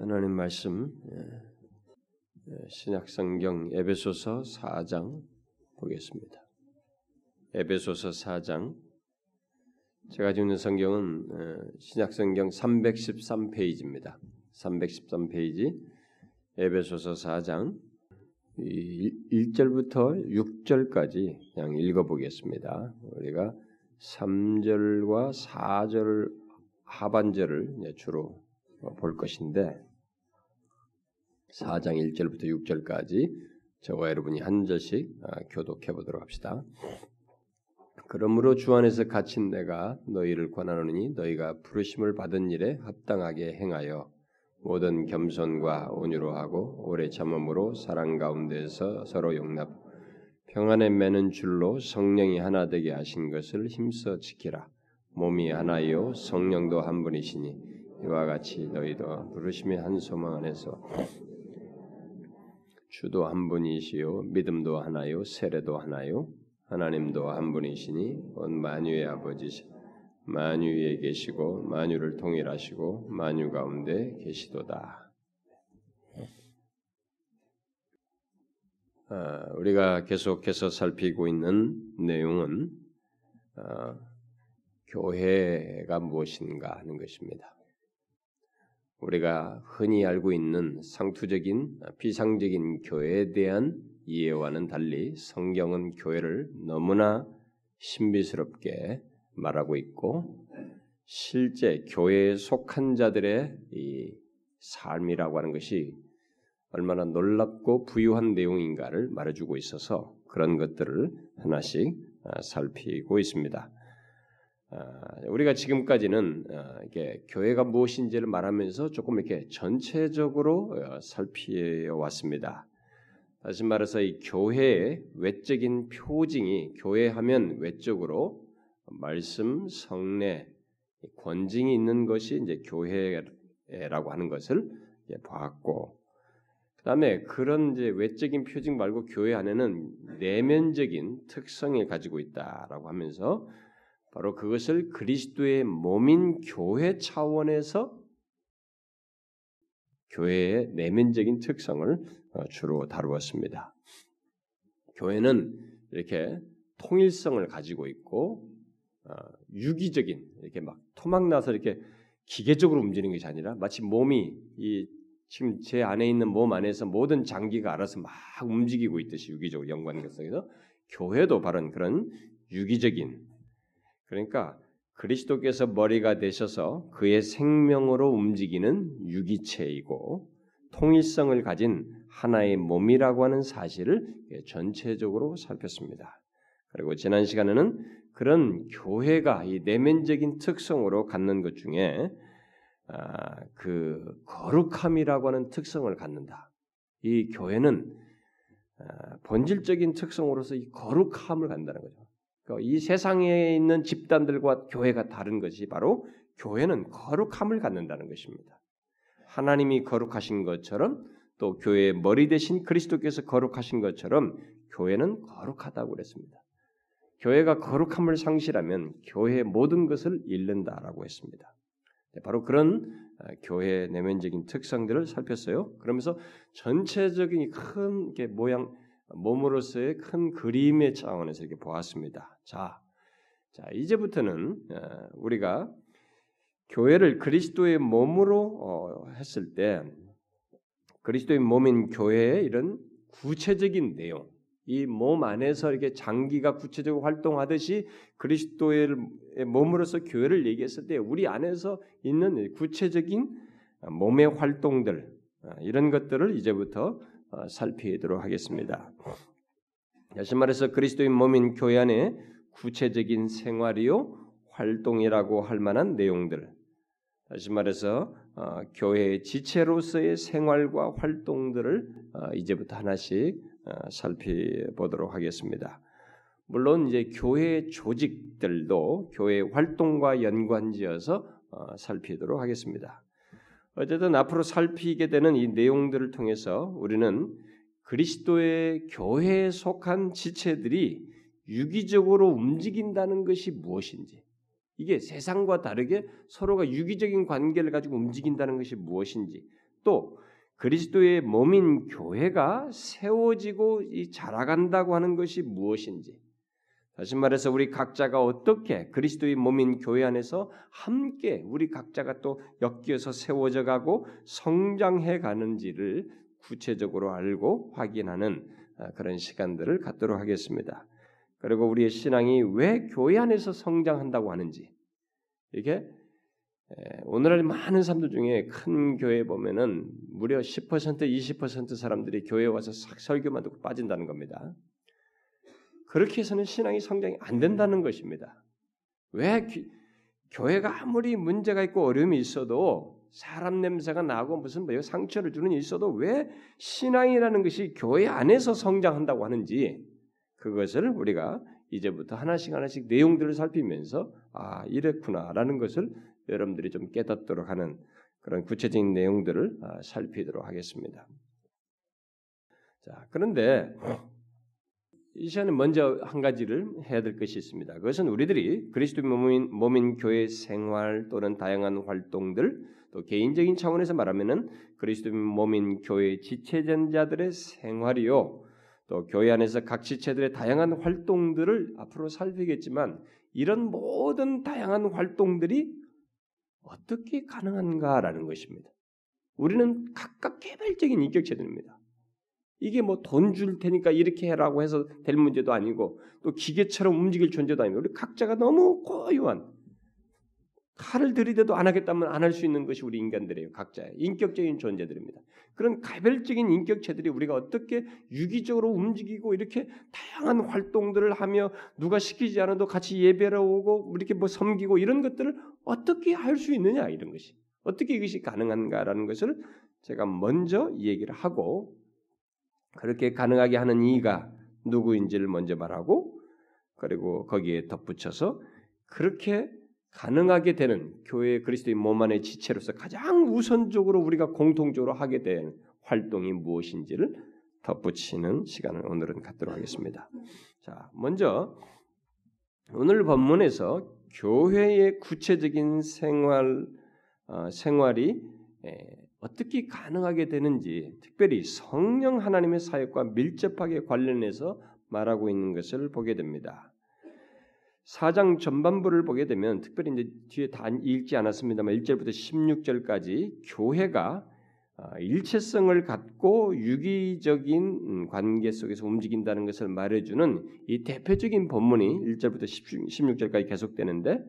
하나님 말씀 예, 예, 신약성경 에베소서 4장 보겠습니다. 에베소서 4장 제가 지고 있는 성경은 예, 신약성경 313페이지입니다. 313페이지 에베소서 4장 1절부터 6절까지 그냥 읽어보겠습니다. 우리가 3절과 4절 하반절을 주로 볼 것인데 4장 1절부터 6절까지 저와 여러분이 한 절씩 아, 교독해 보도록 합시다. 그러므로 주 안에서 갇힌 내가 너희를 권하노니 너희가 부르심을 받은 일에 합당하게 행하여 모든 겸손과 온유로 하고 오래 참음으로 사랑 가운데서 서로 용납 평안에 매는 줄로 성령이 하나 되게 하신 것을 힘써 지키라 몸이 하나요 성령도 한 분이시니 이와 같이 너희도 부르심의 한 소망 안에서 주도 한 분이시요 믿음도 하나요 세례도 하나요 하나님도 한 분이시니 온 만유의 아버지시 만유에 계시고 만유를 통일하시고 만유 가운데 계시도다. 아, 우리가 계속해서 살피고 있는 내용은 아, 교회가 무엇인가 하는 것입니다. 우리가 흔히 알고 있는 상투적인 비상적인 교회에 대한 이해와는 달리 성경은 교회를 너무나 신비스럽게 말하고 있고 실제 교회에 속한 자들의 이 삶이라고 하는 것이 얼마나 놀랍고 부유한 내용인가를 말해주고 있어서 그런 것들을 하나씩 아, 살피고 있습니다. 아, 우리가 지금까지는 어, 이게 교회가 무엇인지를 말하면서 조금 이렇게 전체적으로 어, 살피어 왔습니다. 다시 말해서 이 교회의 외적인 표징이 교회하면 외적으로 말씀, 성례, 권징이 있는 것이 이제 교회라고 하는 것을 보았고, 그 다음에 그런 이제 외적인 표징 말고 교회 안에는 내면적인 특성을 가지고 있다라고 하면서 바로 그것을 그리스도의 몸인 교회 차원에서 교회의 내면적인 특성을 어, 주로 다루었습니다. 교회는 이렇게 통일성을 가지고 있고 어, 유기적인 이렇게 막 토막 나서 이렇게 기계적으로 움직이는 것이 아니라 마치 몸이 이 지금 제 안에 있는 몸 안에서 모든 장기가 알아서 막 움직이고 있듯이 유기적으로 연관관계에서 교회도 바로 그런 유기적인 그러니까 그리스도께서 머리가 되셔서 그의 생명으로 움직이는 유기체이고 통일성을 가진 하나의 몸이라고 하는 사실을 전체적으로 살폈습니다. 그리고 지난 시간에는 그런 교회가 이 내면적인 특성으로 갖는 것 중에 아, 그 거룩함이라고 하는 특성을 갖는다. 이 교회는 아, 본질적인 특성으로서 이 거룩함을 갖는다는 거죠. 그러니까 이 세상에 있는 집단들과 교회가 다른 것이 바로 교회는 거룩함을 갖는다는 것입니다. 하나님이 거룩하신 것처럼 또 교회의 머리 대신 그리스도께서 거룩하신 것처럼 교회는 거룩하다고 그랬습니다. 교회가 거룩함을 상실하면 교회의 모든 것을 잃는다라고 했습니다. 네, 바로 그런 아, 교회의 내면적인 특성들을 살폈어요. 그러면서 전체적인 큰 모양 몸으로서의 큰 그림의 차원에서 이렇게 보았습니다. 자, 자 이제부터는 어, 우리가 교회를 그리스도의 몸으로 어, 했을 때 그리스도의 몸인 교회의 이런 구체적인 내용, 이 몸 안에서 이렇게 장기가 구체적으로 활동하듯이 그리스도의 몸으로서 교회를 얘기했을 때 우리 안에서 있는 구체적인 몸의 활동들 어, 이런 것들을 이제부터 어, 살피도록 하겠습니다. 다시 말해서 그리스도의 몸인 교회 안에 구체적인 생활이요 활동이라고 할 만한 내용들. 다시 말해서 어, 교회의 지체로서의 생활과 활동들을 어, 이제부터 하나씩 어, 살펴보도록 하겠습니다. 물론 이제 교회 조직들도 교회 활동과 연관지어서 어, 살피도록 하겠습니다. 어쨌든 앞으로 살피게 되는 이 내용들을 통해서 우리는 그리스도의 교회에 속한 지체들이 유기적으로 움직인다는 것이 무엇인지, 이게 세상과 다르게 서로가 유기적인 관계를 가지고 움직인다는 것이 무엇인지, 또 그리스도의 몸인 교회가 세워지고 자라간다고 하는 것이 무엇인지 다시 말해서 우리 각자가 어떻게 그리스도의 몸인 교회 안에서 함께 우리 각자가 또 엮여서 세워져 가고 성장해 가는지를 구체적으로 알고 확인하는 아, 그런 시간들을 갖도록 하겠습니다. 그리고 우리의 신앙이 왜 교회 안에서 성장한다고 하는지 이게 오늘날 많은 사람들 중에 큰 교회 보면은 무려 10% 20% 사람들이 교회 와서 설교만 듣고 빠진다는 겁니다. 그렇게 해서는 신앙이 성장이 안 된다는 것입니다. 왜 교회가 아무리 문제가 있고 어려움이 있어도 사람 냄새가 나고 무슨 뭐 상처를 주는 있어도 왜 신앙이라는 것이 교회 안에서 성장한다고 하는지 그것을 우리가 이제부터 하나씩 하나씩 내용들을 살피면서 아 이랬구나라는 것을 여러분들이 좀 깨닫도록 하는 그런 구체적인 내용들을 아, 살피도록 하겠습니다. 자 그런데 이 시간에 먼저 한 가지를 해야 될 것이 있습니다. 그것은 우리들이 그리스도 몸인, 몸인 교회 생활 또는 다양한 활동들 또 개인적인 차원에서 말하면은 그리스도 몸인 교회 지체전자들의 생활이요. 또 교회 안에서 각 지체들의 다양한 활동들을 앞으로 살피겠지만 이런 모든 다양한 활동들이 어떻게 가능한가라는 것입니다. 우리는 각각 개별적인 인격체들입니다. 이게 뭐 돈 줄 테니까 이렇게 해라고 해서 될 문제도 아니고 또 기계처럼 움직일 존재도 아니고 우리 각자가 너무 고유한 칼을 들이대도 안 하겠다면 안 할 수 있는 것이 우리 인간들이에요. 각자의 인격적인 존재들입니다. 그런 가별적인 인격체들이 우리가 어떻게 유기적으로 움직이고 이렇게 다양한 활동들을 하며 누가 시키지 않아도 같이 예배를 오고 이렇게 뭐 섬기고 이런 것들을 어떻게 할 수 있느냐 이런 것이 어떻게 이것이 가능한가라는 것을 제가 먼저 얘기를 하고 그렇게 가능하게 하는 이가 누구인지를 먼저 말하고 그리고 거기에 덧붙여서 그렇게 가능하게 되는 교회 그리스도의 몸 안의 지체로서 가장 우선적으로 우리가 공통적으로 하게 된 활동이 무엇인지를 덧붙이는 시간을 오늘은 갖도록 하겠습니다. 자, 먼저 오늘 본문에서 교회의 구체적인 생활 어, 생활이 에, 어떻게 가능하게 되는지 특별히 성령 하나님의 사역과 밀접하게 관련해서 말하고 있는 것을 보게 됩니다. 사장 전반부를 보게 되면 특별히 이제 뒤에 다 읽지 않았습니다만 1절부터 16절까지 교회가 아, 일체성을 갖고 유기적인 관계 속에서 움직인다는 것을 말해주는 이 대표적인 본문이 1절부터 16절까지 계속되는데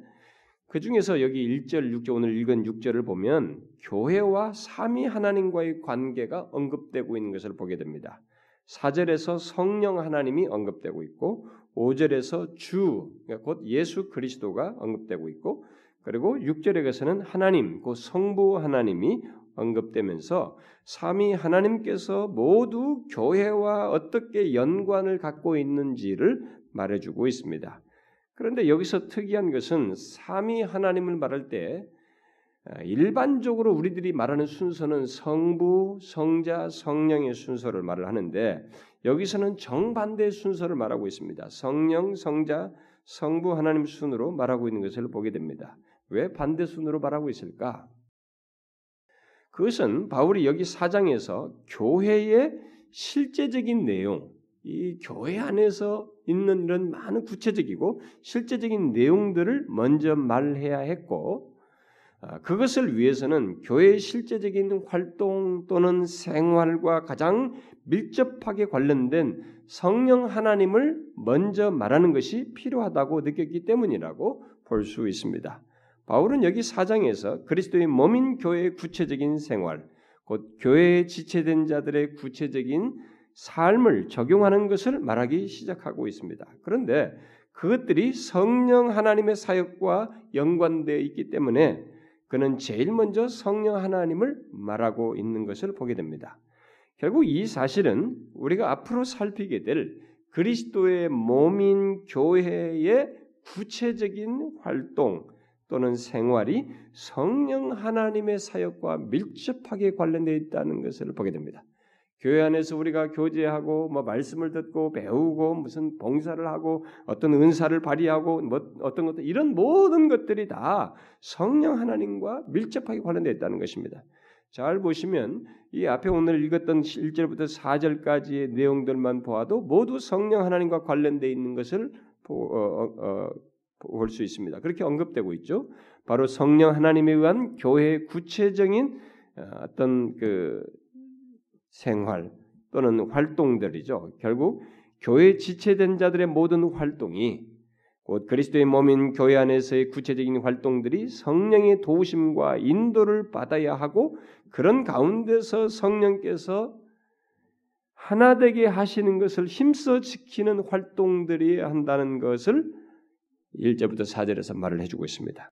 그 중에서 여기 1절, 6절 오늘 읽은 6절을 보면 교회와 삼위 하나님과의 관계가 언급되고 있는 것을 보게 됩니다. 4절에서 성령 하나님이 언급되고 있고 5절에서 주, 그러니까 곧 예수 그리스도가 언급되고 있고 그리고 6절에 가서는 하나님, 곧 성부 하나님이 언급되면서 삼위 하나님께서 모두 교회와 어떻게 연관을 갖고 있는지를 말해주고 있습니다. 그런데 여기서 특이한 것은 삼위 하나님을 말할 때 아, 일반적으로 우리들이 말하는 순서는 성부, 성자, 성령의 순서를 말을 하는데 여기서는 정반대의 순서를 말하고 있습니다. 성령, 성자, 성부 하나님 순으로 말하고 있는 것을 보게 됩니다. 왜 반대 순으로 말하고 있을까? 그것은 바울이 여기 사장에서 교회의 실제적인 내용, 이 교회 안에서 있는 이런 많은 구체적이고 실제적인 내용들을 먼저 말해야 했고 아, 그것을 위해서는 교회의 실제적인 활동 또는 생활과 가장 밀접하게 관련된 성령 하나님을 먼저 말하는 것이 필요하다고 느꼈기 때문이라고 볼 수 있습니다. 바울은 여기 사장에서 그리스도의 몸인 교회의 구체적인 생활, 곧 교회에 지체된 자들의 구체적인 삶을 적용하는 것을 말하기 시작하고 있습니다. 그런데 그것들이 성령 하나님의 사역과 연관되어 있기 때문에 그는 제일 먼저 성령 하나님을 말하고 있는 것을 보게 됩니다. 결국 이 사실은 우리가 앞으로 살피게 될 그리스도의 몸인 교회의 구체적인 활동 또는 생활이 성령 하나님의 사역과 밀접하게 관련되어 있다는 것을 보게 됩니다. 교회 안에서 우리가 교제하고 뭐 말씀을 듣고 배우고 무슨 봉사를 하고 어떤 은사를 발휘하고 뭐 어떤 것들 이런 모든 것들이 다 성령 하나님과 밀접하게 관련되어 있다는 것입니다. 잘 보시면 이 앞에 오늘 읽었던 1절부터 4절까지의 내용들만 보아도 모두 성령 하나님과 관련되어 있는 것을 어, 어, 볼수 있습니다. 그렇게 언급되고 있죠. 바로 성령 하나님에 의한 교회의 구체적인 어, 어떤 그 생활 또는 활동들이죠. 결국 교회 지체된 자들의 모든 활동이 곧 그리스도의 몸인 교회 안에서의 구체적인 활동들이 성령의 도우심과 인도를 받아야 하고 그런 가운데서 성령께서 하나 되게 하시는 것을 힘써 지키는 활동들이 한다는 것을 1절부터 4절에서 말을 해주고 있습니다.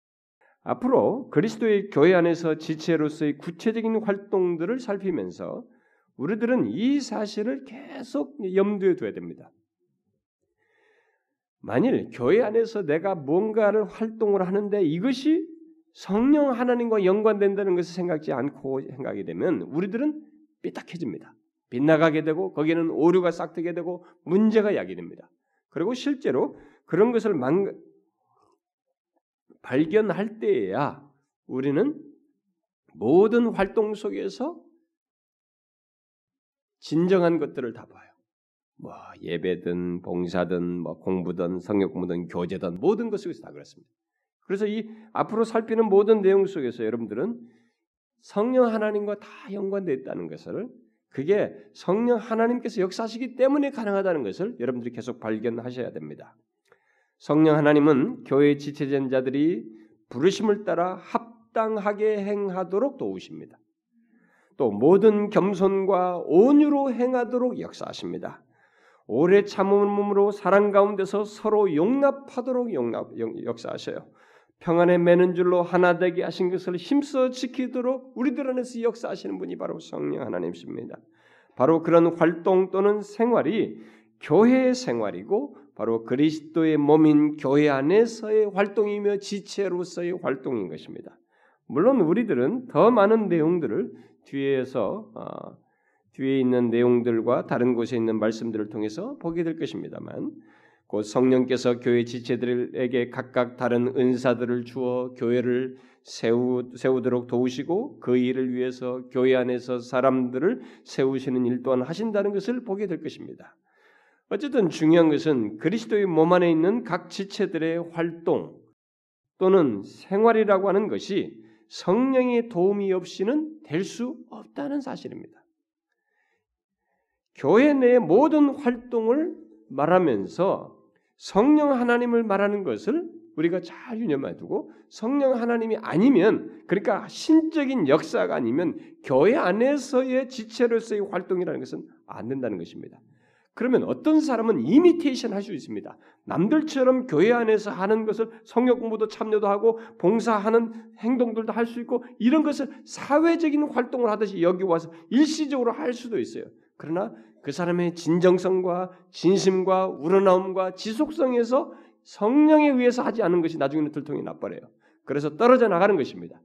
앞으로 그리스도의 교회 안에서 지체로서의 구체적인 활동들을 살피면서 우리들은 이 사실을 계속 염두에 둬야 됩니다. 만일 교회 안에서 내가 뭔가를 활동을 하는데 이것이 성령 하나님과 연관된다는 것을 생각지 않고 생각이 되면 우리들은 삐딱해집니다. 빗나가게 되고 거기에는 오류가 싹트게 되고 문제가 야기됩니다. 그리고 실제로 그런 것을 망, 발견할 때에야 우리는 모든 활동 속에서 진정한 것들을 다 봐요. 뭐 예배든 봉사든 뭐 공부든 성역 공부든 교제든 모든 것 속에서 다 그렇습니다. 그래서 이 앞으로 살피는 모든 내용 속에서 여러분들은 성령 하나님과 다 연관되어 있다는 것을 그게 성령 하나님께서 역사하시기 때문에 가능하다는 것을 여러분들이 계속 발견하셔야 됩니다. 성령 하나님은 교회 지체된 자들이 부르심을 따라 합당하게 행하도록 도우십니다. 또 모든 겸손과 온유로 행하도록 역사하십니다. 오래 참음으로 사랑 가운데서 서로 용납하도록 용납, 역사하셔요. 평안에 매는 줄로 하나 되게 하신 것을 힘써 지키도록 우리들 안에서 역사하시는 분이 바로 성령 하나님이십니다. 바로 그런 활동 또는 생활이 교회의 생활이고 바로 그리스도의 몸인 교회 안에서의 활동이며 지체로서의 활동인 것입니다. 물론 우리들은 더 많은 내용들을 뒤에서 어, 뒤에 있는 내용들과 다른 곳에 있는 말씀들을 통해서 보게 될 것입니다만 곧 성령께서 교회 지체들에게 각각 다른 은사들을 주어 교회를 세우, 세우도록 도우시고 그 일을 위해서 교회 안에서 사람들을 세우시는 일 또한 하신다는 것을 보게 될 것입니다. 어쨌든 중요한 것은 그리스도의 몸 안에 있는 각 지체들의 활동 또는 생활이라고 하는 것이 성령의 도움이 없이는 될 수 없다는 사실입니다. 교회 내 모든 활동을 말하면서 성령 하나님을 말하는 것을 우리가 잘 유념해 두고 성령 하나님이 아니면 그러니까 신적인 역사가 아니면 교회 안에서의 지체로서의 활동이라는 것은 안 된다는 것입니다. 그러면 어떤 사람은 이미테이션 할 수 있습니다. 남들처럼 교회 안에서 하는 것을 성역 공부도 참여도 하고 봉사하는 행동들도 할 수 있고 이런 것을 사회적인 활동을 하듯이 여기 와서 일시적으로 할 수도 있어요. 그러나 그 사람의 진정성과 진심과 우러나옴과 지속성에서 성령에 의해서 하지 않은 것이 나중에는 들통이 나버려요. 그래서 떨어져 나가는 것입니다.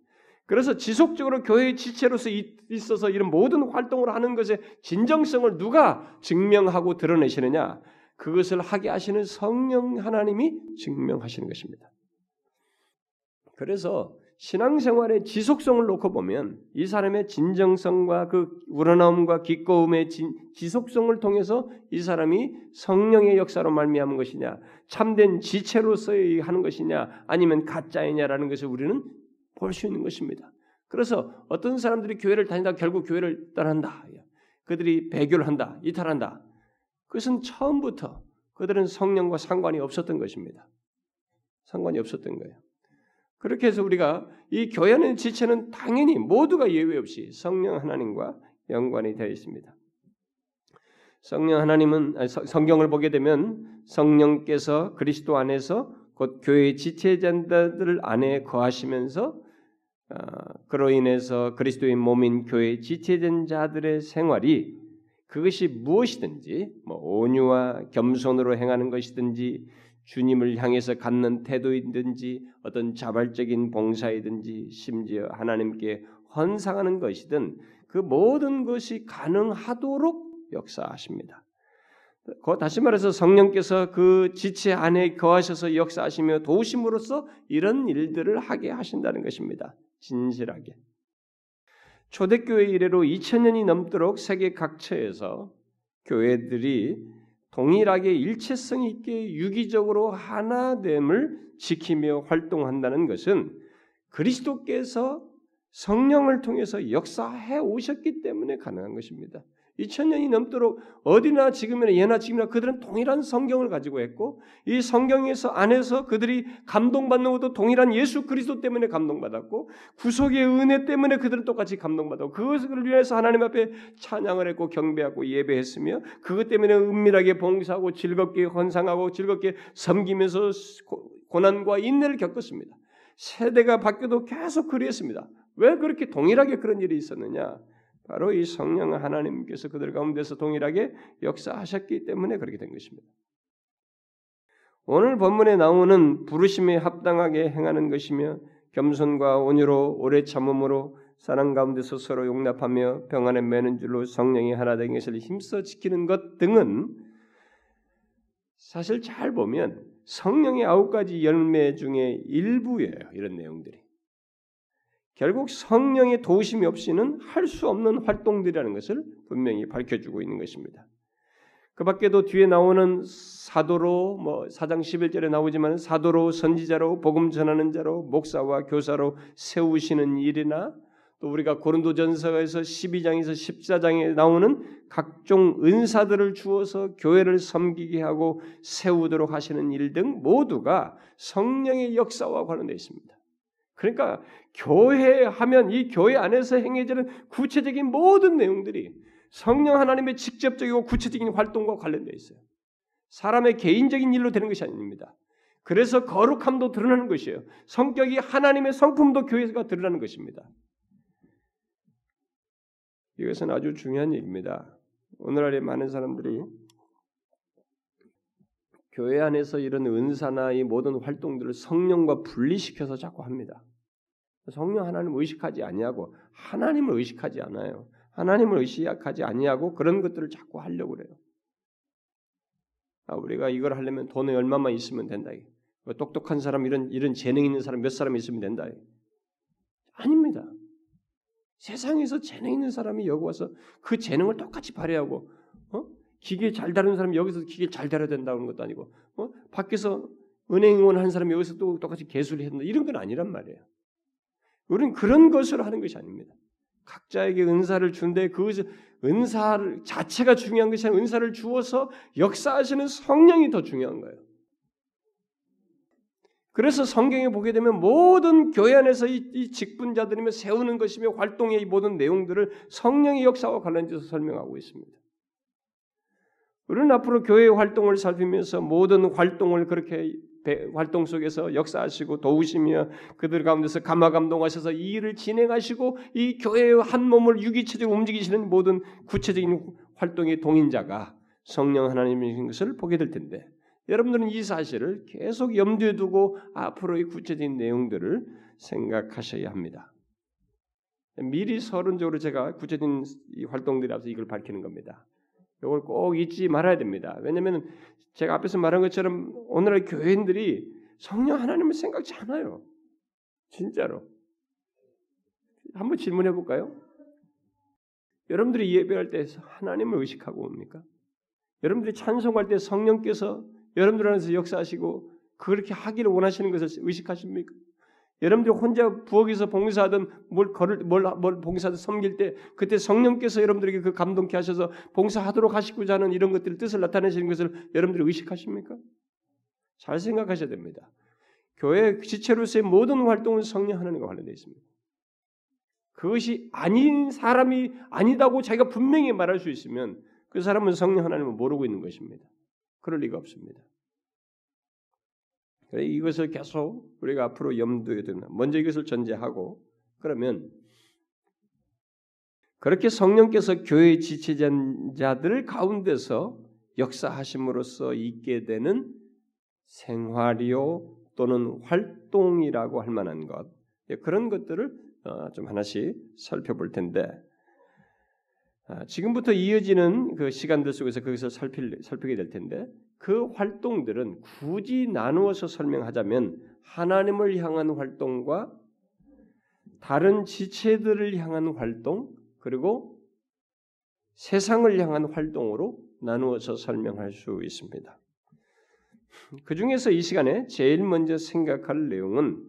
그래서 지속적으로 교회의 지체로서 있어서 이런 모든 활동을 하는 것의 진정성을 누가 증명하고 드러내시느냐? 그것을 하게 하시는 성령 하나님이 증명하시는 것입니다. 그래서 신앙생활의 지속성을 놓고 보면 이 사람의 진정성과 그 우러나옴과 기꺼움의 진, 지속성을 통해서 이 사람이 성령의 역사로 말미암은 것이냐, 참된 지체로서의 하는 것이냐, 아니면 가짜이냐라는 것을 우리는 볼 수 있는 것입니다. 그래서 어떤 사람들이 교회를 다니다 결국 교회를 떠난다. 그들이 배교를 한다, 이탈한다. 그것은 처음부터 그들은 성령과 상관이 없었던 것입니다. 상관이 없었던 거예요. 그렇게 해서 우리가 이 교회는 지체는 당연히 모두가 예외 없이 성령 하나님과 연관이 되어 있습니다. 성령 하나님은 성경을 보게 되면 성령께서 그리스도 안에서 곧 교회의 지체자들 안에 거하시면서 어, 그로 인해서 그리스도의 몸인 교회 지체된 자들의 생활이 그것이 무엇이든지 뭐 온유와 겸손으로 행하는 것이든지 주님을 향해서 갖는 태도이든지 어떤 자발적인 봉사이든지 심지어 하나님께 헌상하는 것이든 그 모든 것이 가능하도록 역사하십니다. 다시 말해서 성령께서 그 지체 안에 거하셔서 역사하시며 도우심으로써 이런 일들을 하게 하신다는 것입니다. 진실하게. 초대교회 이래로 2000년이 넘도록 세계 각처에서 교회들이 동일하게 일체성 있게 유기적으로 하나됨을 지키며 활동한다는 것은 그리스도께서 성령을 통해서 역사해 오셨기 때문에 가능한 것입니다. 2000년이 넘도록 어디나 지금이나 예나 지금이나 그들은 동일한 성경을 가지고 했고 이 성경에서 안에서 그들이 감동받는 것도 동일한 예수 그리스도 때문에 감동받았고 구속의 은혜 때문에 그들은 똑같이 감동받았고 그것을 위해서 하나님 앞에 찬양을 했고 경배하고 예배했으며 그것 때문에 은밀하게 봉사하고 즐겁게 헌상하고 즐겁게 섬기면서 고난과 인내를 겪었습니다. 세대가 바뀌어도 계속 그리했습니다. 왜 그렇게 동일하게 그런 일이 있었느냐? 바로 이 성령 하나님께서 그들 가운데서 동일하게 역사하셨기 때문에 그렇게 된 것입니다. 오늘 본문에 나오는 부르심에 합당하게 행하는 것이며 겸손과 온유로 오래 참음으로 사랑 가운데서 서로 용납하며 평안에 매는 줄로 성령이 하나 된 것을 힘써 지키는 것 등은 사실 잘 보면 성령의 아홉 가지 열매 중에 일부예요. 이런 내용들이. 결국 성령의 도우심이 없이는 할 수 없는 활동들이라는 것을 분명히 밝혀주고 있는 것입니다. 그 밖에도 뒤에 나오는 사도로 뭐 사장 11절에 나오지만 사도로 선지자로 복음 전하는 자로 목사와 교사로 세우시는 일이나 또 우리가 고린도전서에서 12장에서 14장에 나오는 각종 은사들을 주어서 교회를 섬기게 하고 세우도록 하시는 일 등 모두가 성령의 역사와 관련되어 있습니다. 그러니까 교회 하면 이 교회 안에서 행해지는 구체적인 모든 내용들이 성령 하나님의 직접적이고 구체적인 활동과 관련되어 있어요. 사람의 개인적인 일로 되는 것이 아닙니다. 그래서 거룩함도 드러나는 것이에요. 성격이 하나님의 성품도 교회가 드러나는 것입니다. 이것은 아주 중요한 일입니다. 오늘날의 많은 사람들이 교회 안에서 이런 은사나 이 모든 활동들을 성령과 분리시켜서 자꾸 합니다. 성령 하나님 의식하지 아니하고 하나님을 의식하지 않아요. 하나님을 의식하지 아니하고 그런 것들을 자꾸 하려고 그래요. 아, 우리가 이걸 하려면 돈이 얼마만 있으면 된다. 뭐 똑똑한 사람 이런 이런 재능 있는 사람 몇 사람 있으면 된다. 아닙니다. 세상에서 재능 있는 사람이 여기 와서 그 재능을 똑같이 발휘하고 어? 기계 잘 다루는 사람이 여기서 기계 잘 다뤄야 된다는 것도 아니고 어? 밖에서 은행원 한 사람이 여기서 또 똑같이 개수를 했다 이런 건 아니란 말이에요. 우리는 그런 것을 하는 것이 아닙니다. 각자에게 은사를 준데 그것을 은사를 자체가 중요한 것이 아니라 은사를 주어서 역사하시는 성령이 더 중요한 거예요. 그래서 성경에 보게 되면 모든 교회 안에서 이, 이 직분자들이며 세우는 것이며 활동의 이 모든 내용들을 성령의 역사와 관련해서 설명하고 있습니다. 우리는 앞으로 교회 활동을 살피면서 모든 활동을 그렇게 활동 속에서 역사하시고 도우시며 그들 가운데서 감화 감동하셔서 이 일을 진행하시고 이 교회의 한 몸을 유기체적으로 움직이시는 모든 구체적인 활동의 동인자가 성령 하나님이신 것을 보게 될 텐데 여러분들은 이 사실을 계속 염두에 두고 앞으로의 구체적인 내용들을 생각하셔야 합니다. 미리 서론적으로 제가 구체적인 활동들이 앞서 이걸 밝히는 겁니다. 이걸 꼭 잊지 말아야 됩니다. 왜냐하면 제가 앞에서 말한 것처럼 오늘의 교회인들이 성령 하나님을 생각지 않아요. 진짜로. 한번 질문해 볼까요? 여러분들이 예배할 때 하나님을 의식하고 옵니까? 여러분들이 찬송할 때 성령께서 여러분들 안에서 역사하시고 그렇게 하기를 원하시는 것을 의식하십니까? 여러분들이 혼자 부엌에서 봉사하든 뭘 걸을 뭘, 뭘 봉사하든 섬길 때 그때 성령께서 여러분들에게 그 감동케 하셔서 봉사하도록 하시고자 하는 이런 것들 뜻을 나타내시는 것을 여러분들이 의식하십니까? 잘 생각하셔야 됩니다. 교회 지체로서의 모든 활동은 성령 하나님과 관련되어 있습니다. 그것이 아닌 사람이 아니다고 자기가 분명히 말할 수 있으면 그 사람은 성령 하나님을 모르고 있는 것입니다. 그럴 리가 없습니다. 이것을 계속 우리가 앞으로 염두에 두면 먼저 이것을 전제하고 그러면 그렇게 성령께서 교회 지체자들 가운데서 역사하심으로써 있게 되는 생활이요 또는 활동이라고 할 만한 것. 예, 그런 것들을 어, 좀 하나씩 살펴볼 텐데 아, 지금부터 이어지는 그 시간들 속에서 그것을 살피게 될 텐데 그 활동들은 굳이 나누어서 설명하자면 하나님을 향한 활동과 다른 지체들을 향한 활동 그리고 세상을 향한 활동으로 나누어서 설명할 수 있습니다. 그 중에서 이 시간에 제일 먼저 생각할 내용은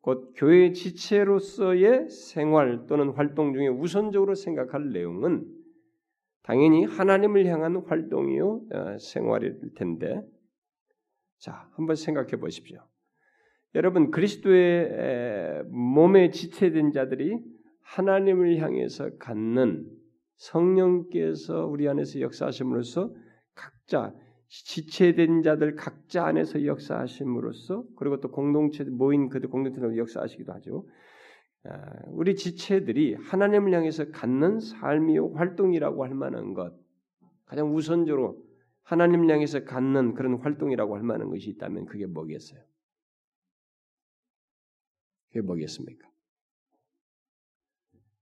곧 교회 지체로서의 생활 또는 활동 중에 우선적으로 생각할 내용은 당연히 하나님을 향한 활동이요 어, 생활일 텐데 자 한번 생각해 보십시오. 여러분 그리스도의 몸에 지체된 자들이 하나님을 향해서 갖는 성령께서 우리 안에서 역사하심으로써 각자 지체된 자들 각자 안에서 역사하심으로써 그리고 또 공동체 모인 그들 공동체로 역사하시기도 하죠. 아, 우리 지체들이 하나님을 향해서 갖는 삶이요 활동이라고 할 만한 것 가장 우선적으로 하나님을 향해서 갖는 그런 활동이라고 할 만한 것이 있다면 그게 뭐겠어요? 그게 뭐겠습니까?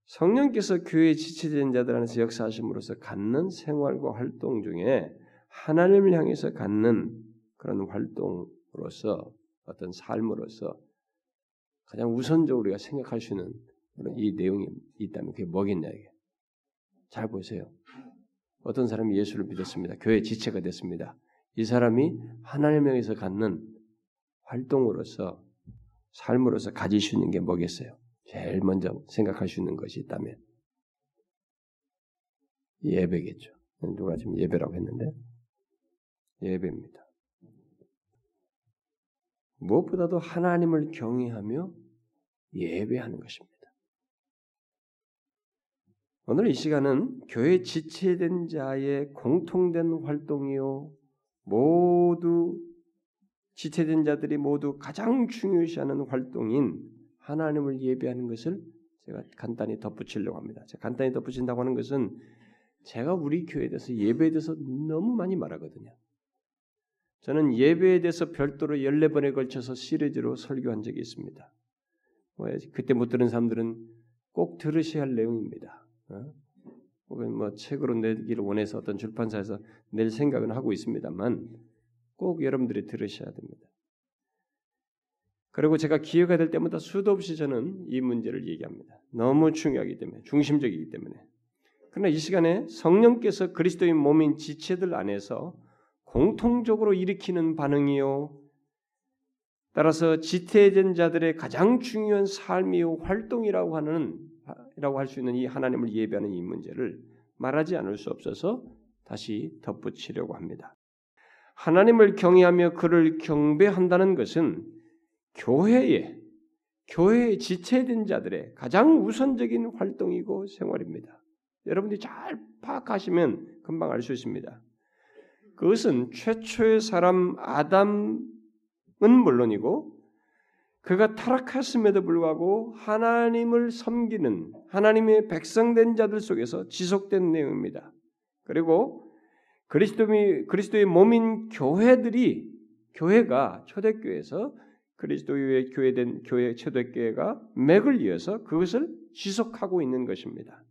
성령께서 교회 지체된 자들 안에서 역사하심으로써 갖는 생활과 활동 중에 하나님을 향해서 갖는 그런 활동으로서 어떤 삶으로서 가장 우선적으로 우리가 생각할 수 있는 이 내용이 있다면 그게 뭐겠냐 이게. 잘 보세요. 어떤 사람이 예수를 믿었습니다. 교회 지체가 됐습니다. 이 사람이 하나님을 향해서 갖는 활동으로서 삶으로서 가질 수 있는 게 뭐겠어요? 제일 먼저 생각할 수 있는 것이 있다면 예배겠죠. 누가 지금 예배라고 했는데 예배입니다. 무엇보다도 하나님을 경외하며 예배하는 것입니다. 오늘 이 시간은 교회 지체된 자의 공통된 활동이요. 모두 지체된 자들이 모두 가장 중요시하는 활동인 하나님을 예배하는 것을 제가 간단히 덧붙이려고 합니다. 제가 간단히 덧붙인다고 하는 것은 제가 우리 교회에 대해서 예배에 대해서 너무 많이 말하거든요. 저는 예배에 대해서 별도로 14번에 걸쳐서 시리즈로 설교한 적이 있습니다. 뭐 그때 못 들은 사람들은 꼭 들으셔야 할 내용입니다. 어? 혹은 뭐 책으로 내기를 원해서 어떤 출판사에서 낼 생각은 하고 있습니다만 꼭 여러분들이 들으셔야 됩니다. 그리고 제가 기회가 될 때마다 수도 없이 저는 이 문제를 얘기합니다. 너무 중요하기 때문에 중심적이기 때문에. 그러나 이 시간에 성령께서 그리스도의 몸인 지체들 안에서 공통적으로 일으키는 반응이요. 따라서 지태된 자들의 가장 중요한 삶이요 활동이라고 하는 이라고 할 수 있는 이 하나님을 예배하는 이 문제를 말하지 않을 수 없어서 다시 덧붙이려고 합니다. 하나님을 경외하며 그를 경배한다는 것은 교회의 교회에 지체된 자들의 가장 우선적인 활동이고 생활입니다. 여러분들이 잘 파악하시면 금방 알 수 있습니다. 그것은 최초의 사람 아담은 물론이고 그가 타락했음에도 불구하고 하나님을 섬기는 하나님의 백성된 자들 속에서 지속된 내용입니다. 그리고 그리스도의 그리스도의 몸인 교회들이 교회가 초대교회에서 그리스도의 교회된 교회 초대교회가 맥을 이어서 그것을 지속하고 있는 것입니다.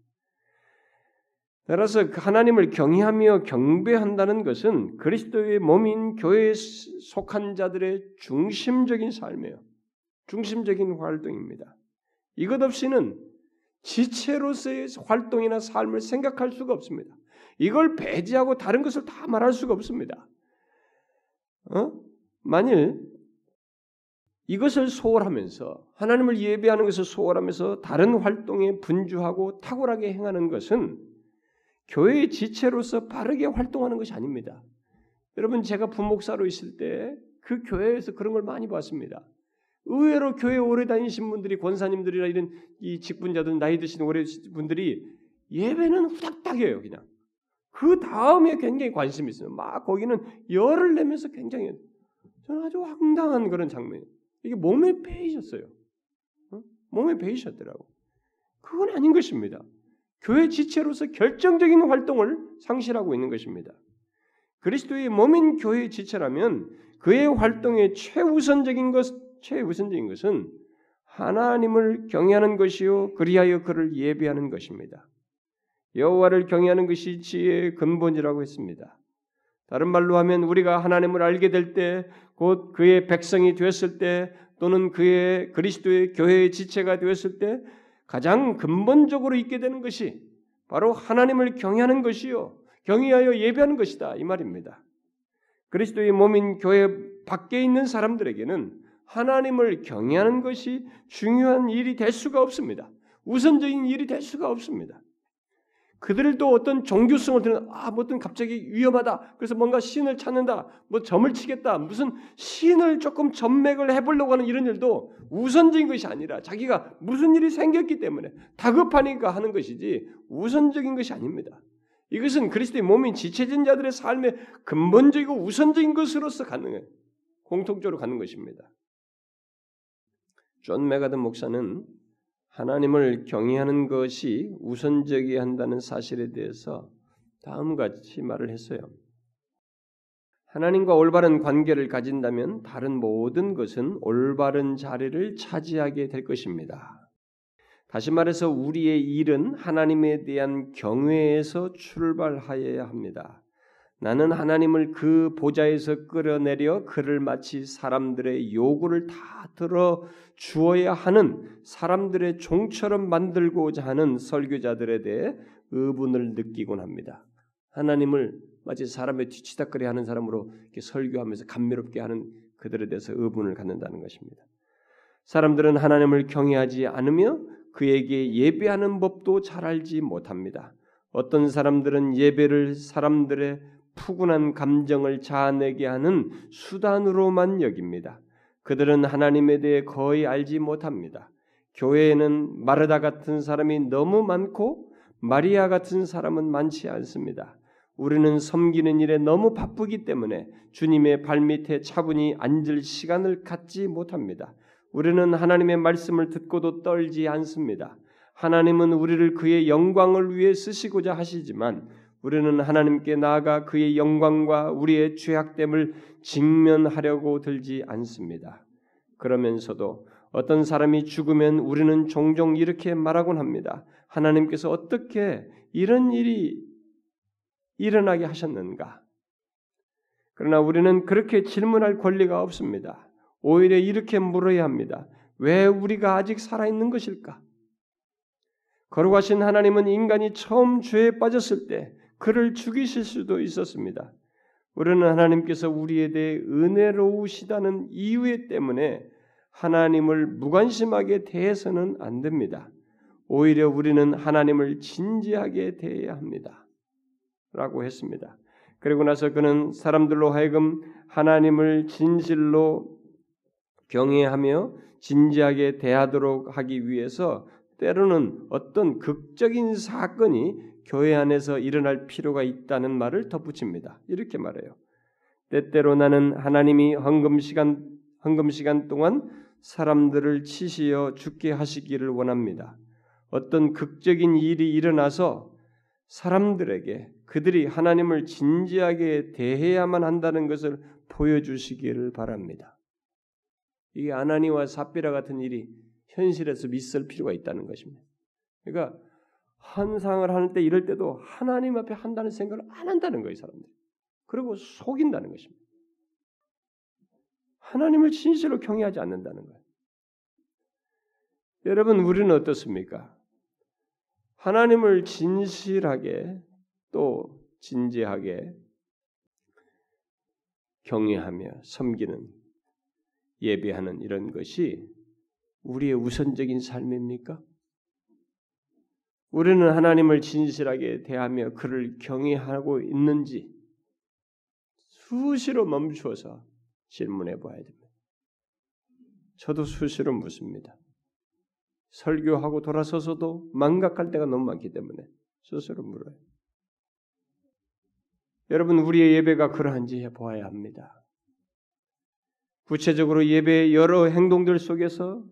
따라서 그 하나님을 경외하며 경배한다는 것은 그리스도의 몸인 교회에 속한 자들의 중심적인 삶이에요. 중심적인 활동입니다. 이것 없이는 지체로서의 활동이나 삶을 생각할 수가 없습니다. 이걸 배제하고 다른 것을 다 말할 수가 없습니다. 어? 만일 이것을 소홀하면서 하나님을 예배하는 것을 소홀하면서 다른 활동에 분주하고 탁월하게 행하는 것은 교회의 지체로서 바르게 활동하는 것이 아닙니다. 여러분 제가 부목사로 있을 때 그 교회에서 그런 걸 많이 봤습니다. 의외로 교회 오래 다니신 분들이 권사님들이나 이런 이 직분자들 나이 드신 오래 분들이 예배는 후닥닥해요 그냥. 그 다음에 굉장히 관심이 있어요. 막 거기는 열을 내면서 굉장히 저는 아주 황당한 그런 장면. 이게 몸에 배이셨어요. 어? 몸에 배이셨더라고. 그건 아닌 것입니다. 교회 지체로서 결정적인 활동을 상실하고 있는 것입니다. 그리스도의 몸인 교회의 지체라면 그의 활동의 최우선적인 것, 최우선적인 것은 하나님을 경외하는 것이요 그리하여 그를 예배하는 것입니다. 여호와를 경외하는 것이 지혜의 근본이라고 했습니다. 다른 말로 하면 우리가 하나님을 알게 될 때, 곧 그의 백성이 되었을 때, 또는 그의 그리스도의 교회의 지체가 되었을 때 가장 근본적으로 있게 되는 것이 바로 하나님을 경외하는 것이요. 경외하여 예배하는 것이다. 이 말입니다. 그리스도의 몸인 교회 밖에 있는 사람들에게는 하나님을 경외하는 것이 중요한 일이 될 수가 없습니다. 우선적인 일이 될 수가 없습니다. 그들도 어떤 종교성을 드는 아, 뭐 어떤 갑자기 위험하다. 그래서 뭔가 신을 찾는다. 뭐 점을 치겠다. 무슨 신을 조금 전맥을 해보려고 하는 이런 일도 우선적인 것이 아니라 자기가 무슨 일이 생겼기 때문에 다급하니까 하는 것이지 우선적인 것이 아닙니다. 이것은 그리스도의 몸인 지체된 자들의 삶의 근본적이고 우선적인 것으로서 가능해 공통적으로 가는 것입니다. 존 맥아더 목사는 하나님을 경외하는 것이 우선적이어야 한다는 사실에 대해서 다음과 같이 말을 했어요. 하나님과 올바른 관계를 가진다면 다른 모든 것은 올바른 자리를 차지하게 될 것입니다. 다시 말해서 우리의 일은 하나님에 대한 경외에서 출발하여야 합니다. 나는 하나님을 그 보좌에서 끌어내려 그를 마치 사람들의 요구를 다 들어 주어야 하는 사람들의 종처럼 만들고자 하는 설교자들에 대해 의분을 느끼곤 합니다. 하나님을 마치 사람의 뒤치다거리 하는 사람으로 설교하면서 감미롭게 하는 그들에 대해서 의분을 갖는다는 것입니다. 사람들은 하나님을 경외하지 않으며 그에게 예배하는 법도 잘 알지 못합니다. 어떤 사람들은 예배를 사람들의 푸근한 감정을 자아내게 하는 수단으로만 여깁니다. 그들은 하나님에 대해 거의 알지 못합니다. 교회에는 마르다 같은 사람이 너무 많고 마리아 같은 사람은 많지 않습니다. 우리는 섬기는 일에 너무 바쁘기 때문에 주님의 발밑에 차분히 앉을 시간을 갖지 못합니다. 우리는 하나님의 말씀을 듣고도 떨지 않습니다. 하나님은 우리를 그의 영광을 위해 쓰시고자 하시지만 우리는 하나님께 나아가 그의 영광과 우리의 죄악됨을 직면하려고 들지 않습니다. 그러면서도 어떤 사람이 죽으면 우리는 종종 이렇게 말하곤 합니다. 하나님께서 어떻게 이런 일이 일어나게 하셨는가? 그러나 우리는 그렇게 질문할 권리가 없습니다. 오히려 이렇게 물어야 합니다. 왜 우리가 아직 살아있는 것일까? 거룩하신 하나님은 인간이 처음 죄에 빠졌을 때 그를 죽이실 수도 있었습니다. 우리는 하나님께서 우리에 대해 은혜로우시다는 이유 때문에 하나님을 무관심하게 대해서는 안 됩니다. 오히려 우리는 하나님을 진지하게 대해야 합니다. 라고 했습니다. 그리고 나서 그는 사람들로 하여금 하나님을 진실로 경외하며 진지하게 대하도록 하기 위해서 때로는 어떤 극적인 사건이 교회 안에서 일어날 필요가 있다는 말을 덧붙입니다. 이렇게 말해요. 때때로 나는 하나님이 헌금 시간 헌금 시간 동안 사람들을 치시어 죽게 하시기를 원합니다. 어떤 극적인 일이 일어나서 사람들에게 그들이 하나님을 진지하게 대해야만 한다는 것을 보여주시기를 바랍니다. 이게 아나니와 삽비라 같은 일이 현실에서 있을 필요가 있다는 것입니다. 그러니까 환상을 하는 때 이럴 때도 하나님 앞에 한다는 생각을 안 한다는 거예요, 사람들. 그리고 속인다는 것입니다. 하나님을 진실로 경외하지 않는다는 거예요. 여러분, 우리는 어떻습니까? 하나님을 진실하게 또 진지하게 경외하며 섬기는 예배하는 이런 것이 우리의 우선적인 삶입니까? 우리는 하나님을 진실하게 대하며 그를 경외하고 있는지 수시로 멈추어서 질문해 봐야 됩니다. 저도 수시로 묻습니다. 설교하고 돌아서서도 망각할 때가 너무 많기 때문에 스스로 물어요. 여러분 우리의 예배가 그러한지 보아야 합니다. 구체적으로 예배의 여러 행동들 속에서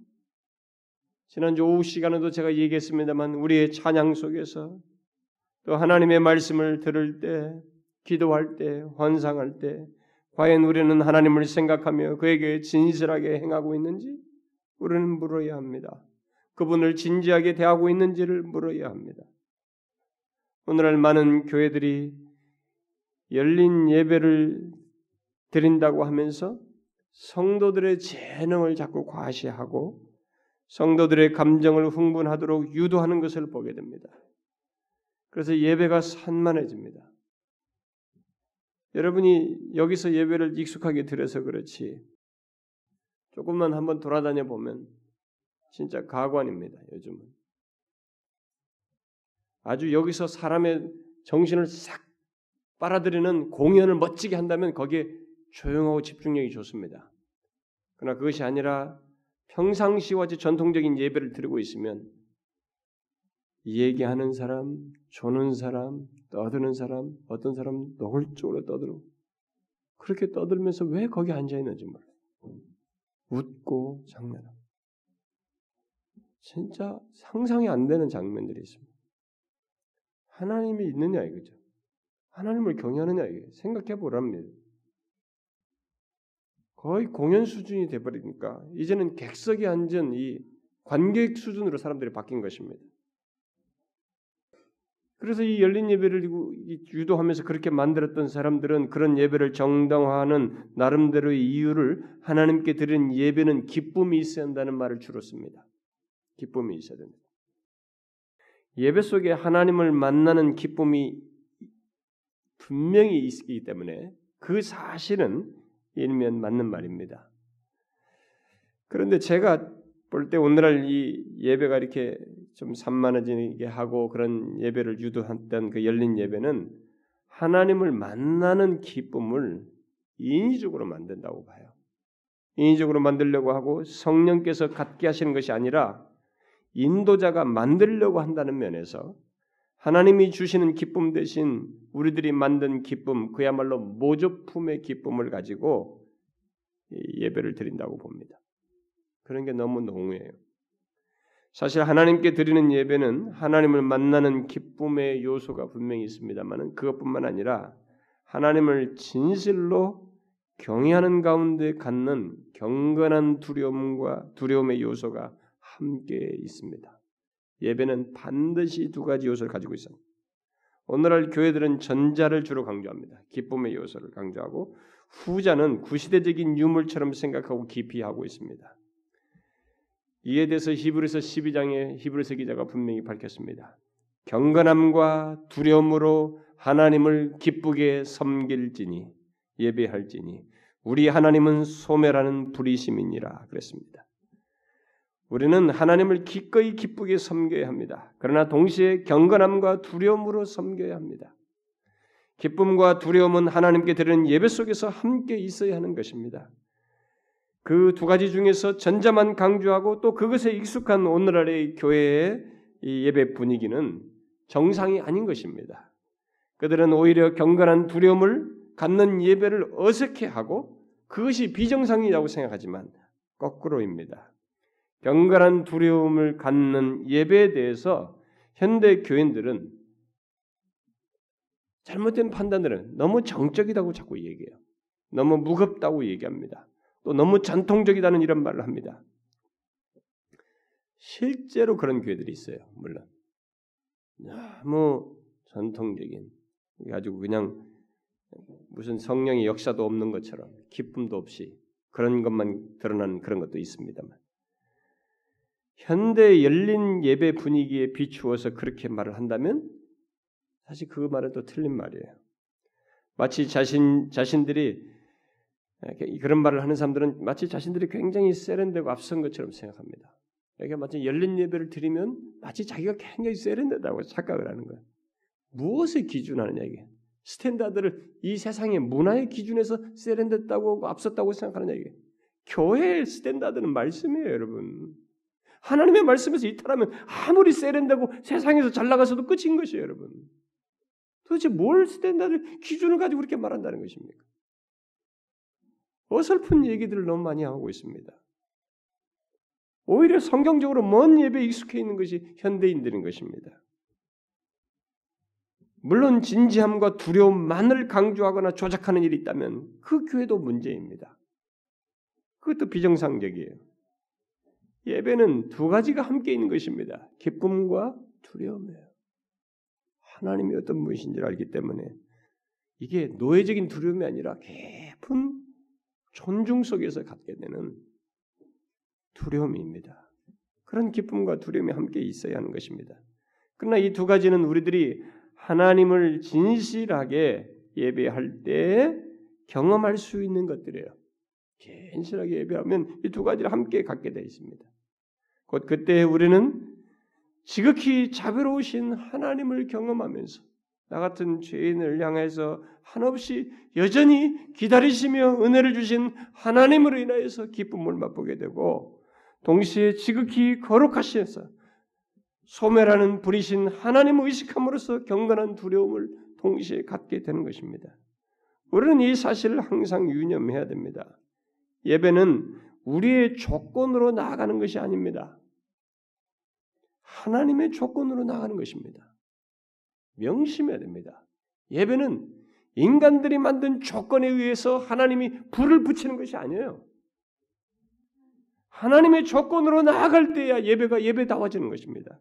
지난주 오후 시간에도 제가 얘기했습니다만 우리의 찬양 속에서 또 하나님의 말씀을 들을 때, 기도할 때, 환상할 때 과연 우리는 하나님을 생각하며 그에게 진실하게 행하고 있는지 우리는 물어야 합니다. 그분을 진지하게 대하고 있는지를 물어야 합니다. 오늘날 많은 교회들이 열린 예배를 드린다고 하면서 성도들의 재능을 자꾸 과시하고 성도들의 감정을 흥분하도록 유도하는 것을 보게 됩니다. 그래서 예배가 산만해집니다. 여러분이 여기서 예배를 익숙하게 들어서 그렇지 조금만 한번 돌아다녀 보면 진짜 가관입니다. 요즘은 아주 여기서 사람의 정신을 싹 빨아들이는 공연을 멋지게 한다면 거기에 조용하고 집중력이 좋습니다. 그러나 그것이 아니라 평상시와 전통적인 예배를 드리고 있으면 얘기하는 사람, 조는 사람, 떠드는 사람, 어떤 사람 노골적으로 떠들고 그렇게 떠들면서 왜 거기 앉아 있는지 몰라. 웃고 장난하고 진짜 상상이 안 되는 장면들이 있습니다. 하나님이 있느냐 이거죠. 하나님을 경외하느냐 이게 생각해 보랍니다. 거의 공연 수준이 돼버리니까 이제는 객석에 앉은 이 관객 수준으로 사람들이 바뀐 것입니다. 그래서 이 열린 예배를 유도하면서 그렇게 만들었던 사람들은 그런 예배를 정당화하는 나름대로의 이유를 하나님께 드리는 예배는 기쁨이 있어야 한다는 말을 주로 씁니다. 기쁨이 있어야 됩니다. 예배 속에 하나님을 만나는 기쁨이 분명히 있기 때문에 그 사실은 일면 맞는 말입니다. 그런데 제가 볼 때 오늘날 이 예배가 이렇게 좀 산만해지게 하고 그런 예배를 유도했던 그 열린 예배는 하나님을 만나는 기쁨을 인위적으로 만든다고 봐요. 인위적으로 만들려고 하고 성령께서 갖게 하시는 것이 아니라 인도자가 만들려고 한다는 면에서 하나님이 주시는 기쁨 대신 우리들이 만든 기쁨, 그야말로 모조품의 기쁨을 가지고 예배를 드린다고 봅니다. 그런 게 너무 농후해요. 사실 하나님께 드리는 예배는 하나님을 만나는 기쁨의 요소가 분명히 있습니다만 그것뿐만 아니라 하나님을 진실로 경외하는 가운데 갖는 경건한 두려움과 두려움의 요소가 함께 있습니다. 예배는 반드시 두 가지 요소를 가지고 있습니다. 오늘날 교회들은 전자를 주로 강조합니다. 기쁨의 요소를 강조하고 후자는 구시대적인 유물처럼 생각하고 깊이 하고 있습니다. 이에 대해서 히브리서 12장의 히브리서 기자가 분명히 밝혔습니다. 경건함과 두려움으로 하나님을 기쁘게 섬길지니 예배할지니 우리 하나님은 소멸하는 불의심이니라 그랬습니다. 우리는 하나님을 기꺼이 기쁘게 섬겨야 합니다. 그러나 동시에 경건함과 두려움으로 섬겨야 합니다. 기쁨과 두려움은 하나님께 드리는 예배 속에서 함께 있어야 하는 것입니다. 그 두 가지 중에서 전자만 강조하고 또 그것에 익숙한 오늘날의 교회의 예배 분위기는 정상이 아닌 것입니다. 그들은 오히려 경건한 두려움을 갖는 예배를 어색해하고 그것이 비정상이라고 생각하지만 거꾸로입니다. 경건한 두려움을 갖는 예배에 대해서 현대 교인들은 잘못된 판단들은 너무 정적이라고 자꾸 얘기해요. 너무 무겁다고 얘기합니다. 또 너무 전통적이다는 이런 말을 합니다. 실제로 그런 교회들이 있어요. 물론 너무 전통적인 가지고 그냥 무슨 성령의 역사도 없는 것처럼 기쁨도 없이 그런 것만 드러나는 그런 것도 있습니다만 현대 열린 예배 분위기에 비추어서 그렇게 말을 한다면 사실 그 말은 또 틀린 말이에요. 마치 자신 자신들이 그런 말을 하는 사람들은 마치 자신들이 굉장히 세련되고 앞선 것처럼 생각합니다. 그러니까 마치 열린 예배를 드리면 마치 자기가 굉장히 세련되다고 착각을 하는 거예요. 무엇을 기준하느냐 이게 standard를 이 세상의 문화의 기준에서 세련됐다고 앞섰다고 생각하느냐 이게 교회의 standard는 말씀이에요, 여러분. 하나님의 말씀에서 이탈하면 아무리 세련되고 세상에서 잘 나가서도 끝인 것이에요, 여러분. 도대체 뭘 standard 기준을 가지고 그렇게 말한다는 것입니까? 어설픈 얘기들을 너무 많이 하고 있습니다. 오히려 성경적으로 먼 예배에 익숙해 있는 것이 현대인들인 것입니다. 물론 진지함과 두려움만을 강조하거나 조작하는 일이 있다면 그 교회도 문제입니다. 그것도 비정상적이에요. 예배는 두 가지가 함께 있는 것입니다. 기쁨과 두려움이에요. 하나님이 어떤 분이신지를 알기 때문에 이게 노예적인 두려움이 아니라 깊은 존중 속에서 갖게 되는 두려움입니다. 그런 기쁨과 두려움이 함께 있어야 하는 것입니다. 그러나 이 두 가지는 우리들이 하나님을 진실하게 예배할 때 경험할 수 있는 것들이에요. 진실하게 예배하면 이 두 가지를 함께 갖게 되어 있습니다. 곧 그때 우리는 지극히 자비로우신 하나님을 경험하면서 나 같은 죄인을 향해서 한없이 여전히 기다리시며 은혜를 주신 하나님으로 인하여서 기쁨을 맛보게 되고 동시에 지극히 거룩하시면서 소멸하는 분이신 하나님을 의식함으로써 경건한 두려움을 동시에 갖게 되는 것입니다. 우리는 이 사실을 항상 유념해야 됩니다. 예배는 우리의 조건으로 나아가는 것이 아닙니다. 하나님의 조건으로 나가는 것입니다. 명심해야 됩니다. 예배는 인간들이 만든 조건에 의해서 하나님이 불을 붙이는 것이 아니에요. 하나님의 조건으로 나아갈 때야 예배가 예배다워지는 것입니다.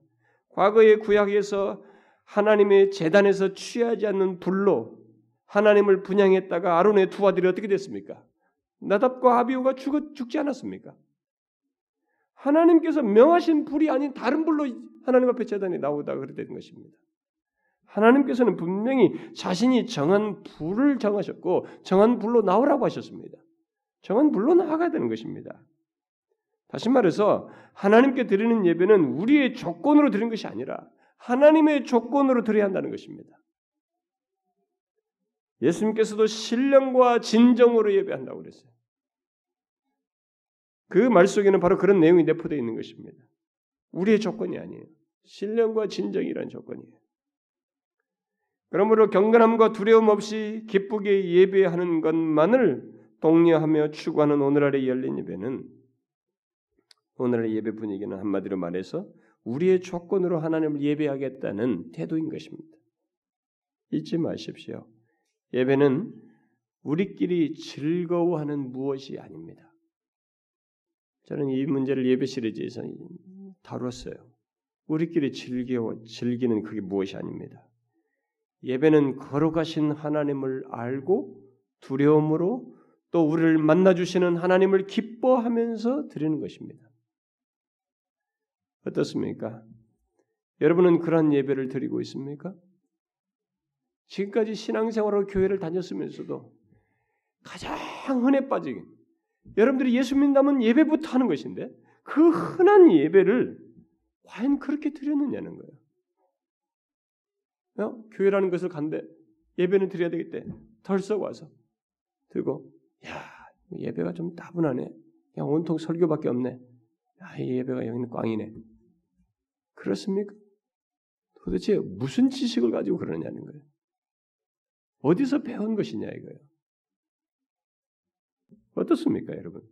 과거의 구약에서 하나님의 재단에서 취하지 않는 불로 하나님을 분양했다가 아론의 두 아들이 어떻게 됐습니까? 나답과 아비오가 죽, 죽지 않았습니까? 하나님께서 명하신 불이 아닌 다른 불로 하나님 앞에 재단에 나오다 된 것입니다. 하나님께서는 분명히 자신이 정한 불을 정하셨고 정한 불로 나오라고 하셨습니다. 정한 불로 나아가야 되는 것입니다. 다시 말해서 하나님께 드리는 예배는 우리의 조건으로 드리는 것이 아니라 하나님의 조건으로 드려야 한다는 것입니다. 예수님께서도 신령과 진정으로 예배한다고 그랬어요. 그 말 속에는 바로 그런 내용이 내포되어 있는 것입니다. 우리의 조건이 아니에요. 신령과 진정이라는 조건이에요. 그러므로 경건함과 두려움 없이 기쁘게 예배하는 것만을 독려하며 추구하는 오늘날의 열린 예배는 오늘의 예배 분위기는 한마디로 말해서 우리의 조건으로 하나님을 예배하겠다는 태도인 것입니다. 잊지 마십시오. 예배는 우리끼리 즐거워하는 무엇이 아닙니다. 저는 이 문제를 예배 시리즈에서 다뤘어요. 우리끼리 즐겨 즐기는 그게 무엇이 아닙니다. 예배는 거룩하신 하나님을 알고 두려움으로 또 우리를 만나 주시는 하나님을 기뻐하면서 드리는 것입니다. 어떻습니까? 여러분은 그런 예배를 드리고 있습니까? 지금까지 신앙생활로 교회를 다녔으면서도 가장 흔해 빠지긴 여러분들이 예수 믿다면 예배부터 하는 것인데 그 흔한 예배를 과연 그렇게 드렸느냐는 거예요. 어? 교회라는 것을 간데 예배는 드려야 되겠대. 덜썩 와서 들고 야 예배가 좀 따분하네. 그냥 온통 설교밖에 없네. 야, 이 예배가 여기는 꽝이네. 그렇습니까? 도대체 무슨 지식을 가지고 그러냐는 거예요. 어디서 배운 것이냐 이거예요. 어떻습니까, 여러분?